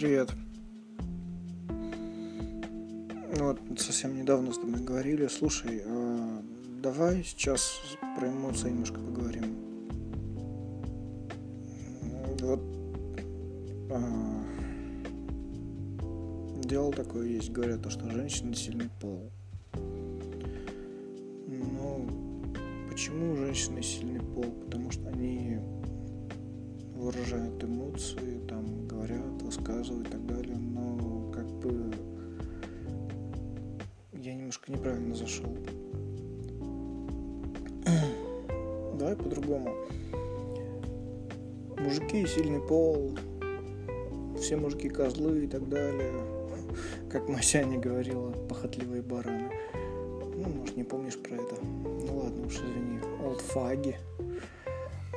привет. Вот совсем недавно с тобой говорили. Слушай, а давай сейчас про эмоции немножко поговорим. Вот а, дело такое есть, говорят, то, что женщина сильный пол. Ну, почему женщины сильный пол? Потому что они выражают эмоции, там неправильно зашел. Давай по-другому. Мужики сильный пол, все мужики козлы и так далее. Как Масяня говорила, похотливые бараны. Ну, может, не помнишь про это. Ну ладно уж, извини. Олдфаги.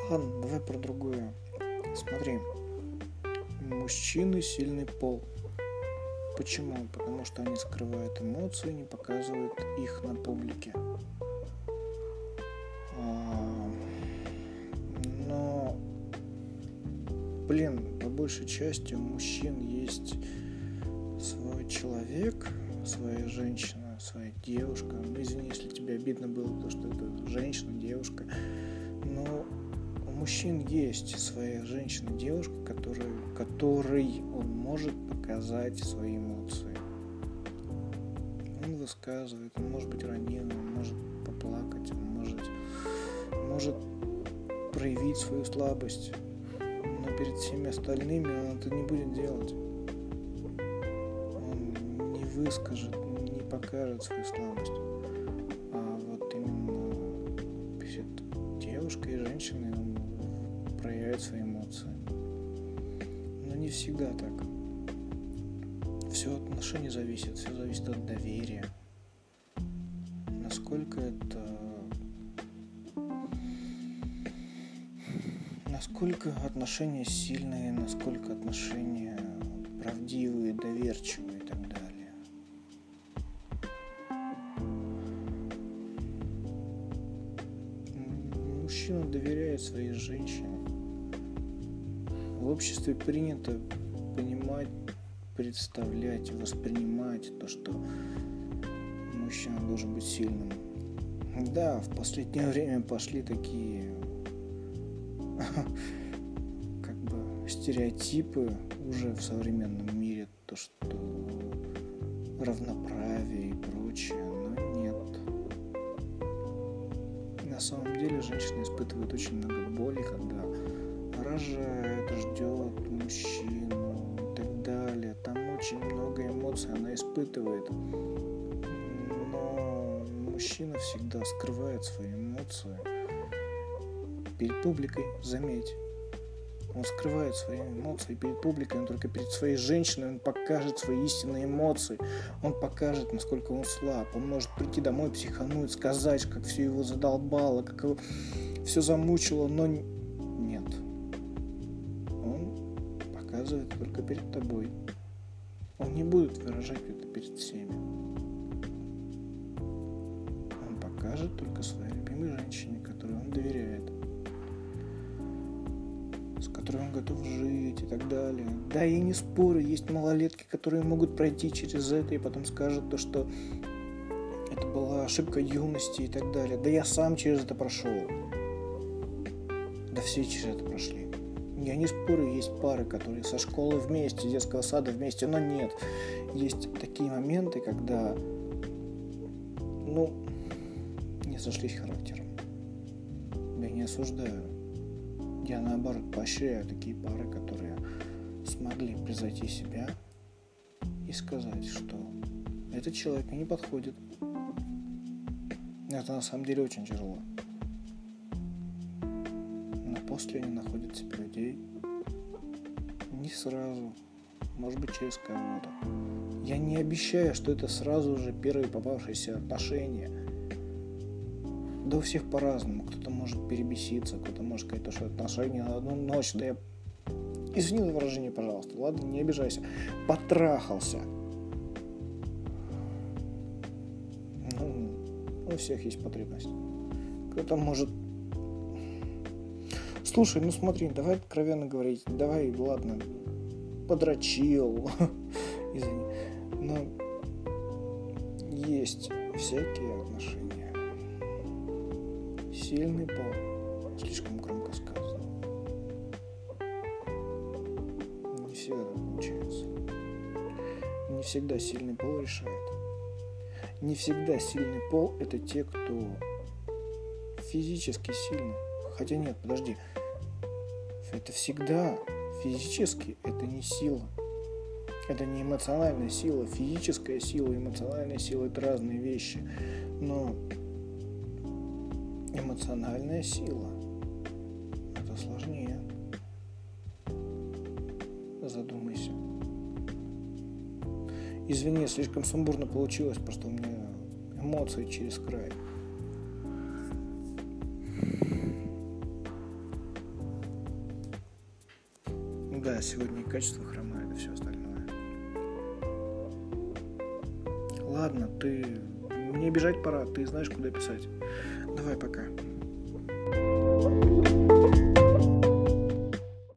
Ладно, давай про другое. Смотри, мужчины сильный пол. Почему? Потому что они скрывают эмоции, не показывают их на публике. А, но, блин, по большей части у мужчин есть свой человек, своя женщина, своя девушка. Ну, извини, если тебе обидно было, то, что это женщина, девушка. Но мужчин есть своя женщина, девушка, которая, которой он может показать свои эмоции. Он высказывает, он может быть ранен, он может поплакать, он может, может проявить свою слабость. Но перед всеми остальными он это не будет делать. Он не выскажет, не покажет свою слабость. А вот именно перед девушкой и женщиной он проявляет свои эмоции. Не всегда так. Все от отношений зависит, все зависит от доверия. Насколько это... Насколько отношения сильные, насколько отношения правдивые, доверчивые и так далее. Мужчина доверяет своей женщине в обществе принято понимать, представлять, воспринимать то, что мужчина должен быть сильным. Да, в последнее время пошли такие как бы стереотипы уже в современном мире, то, что равноправие и прочее, но нет. На самом деле женщина испытывает очень много боли, когда рожает, ждет мужчину и так далее. Там очень много эмоций она испытывает. Но мужчина всегда скрывает свои эмоции перед публикой, заметь. Он скрывает свои эмоции перед публикой, но только перед своей женщиной он покажет свои истинные эмоции. Он покажет, насколько он слаб. Он может прийти домой, психануть, сказать, как все его задолбало, как его все замучило, но показывает только перед тобой. Он не будет выражать это перед всеми. Он покажет только своей любимой женщине, которой он доверяет, с которой он готов жить и так далее. Да, я не спорю, есть малолетки, которые могут пройти через это и потом скажут то, что это была ошибка юности и так далее. Да я сам через это прошел. Да все через это прошли. Я не спорю, есть пары, которые со школы вместе, детского сада вместе, но нет. Есть такие моменты, когда, ну, не сошлись характером. Я не осуждаю. Я наоборот поощряю такие пары, которые смогли превзойти себя и сказать, что этот человек мне не подходит. Это на самом деле очень тяжело после они находят. Не сразу, может быть через кого-то. Я не обещаю, что это сразу же первые попавшиеся отношения. Да у всех по-разному. Кто-то может перебеситься, кто-то может сказать, что отношения на одну ночь. Да я... Извини за выражение, пожалуйста. Ладно, не обижайся. Потрахался. Ну, у всех есть потребность. Кто-то может Слушай, ну смотри, давай откровенно говорить, давай, ладно, подрочил. Извини. Но есть всякие отношения. Сильный пол. Слишком громко сказано. Не всегда получается. Не всегда сильный пол решает. Не всегда сильный пол это те, кто физически сильный. Хотя нет, подожди. Это всегда физически, это не сила. Это не эмоциональная сила. Физическая сила эмоциональная сила – это разные вещи. Но эмоциональная сила – это сложнее. Задумайся. Извини, слишком сумбурно получилось, просто у меня эмоции через край. Да, сегодня и качество хромает, и все остальное. Ладно, ты... Мне бежать пора, ты знаешь, куда писать. Давай, пока.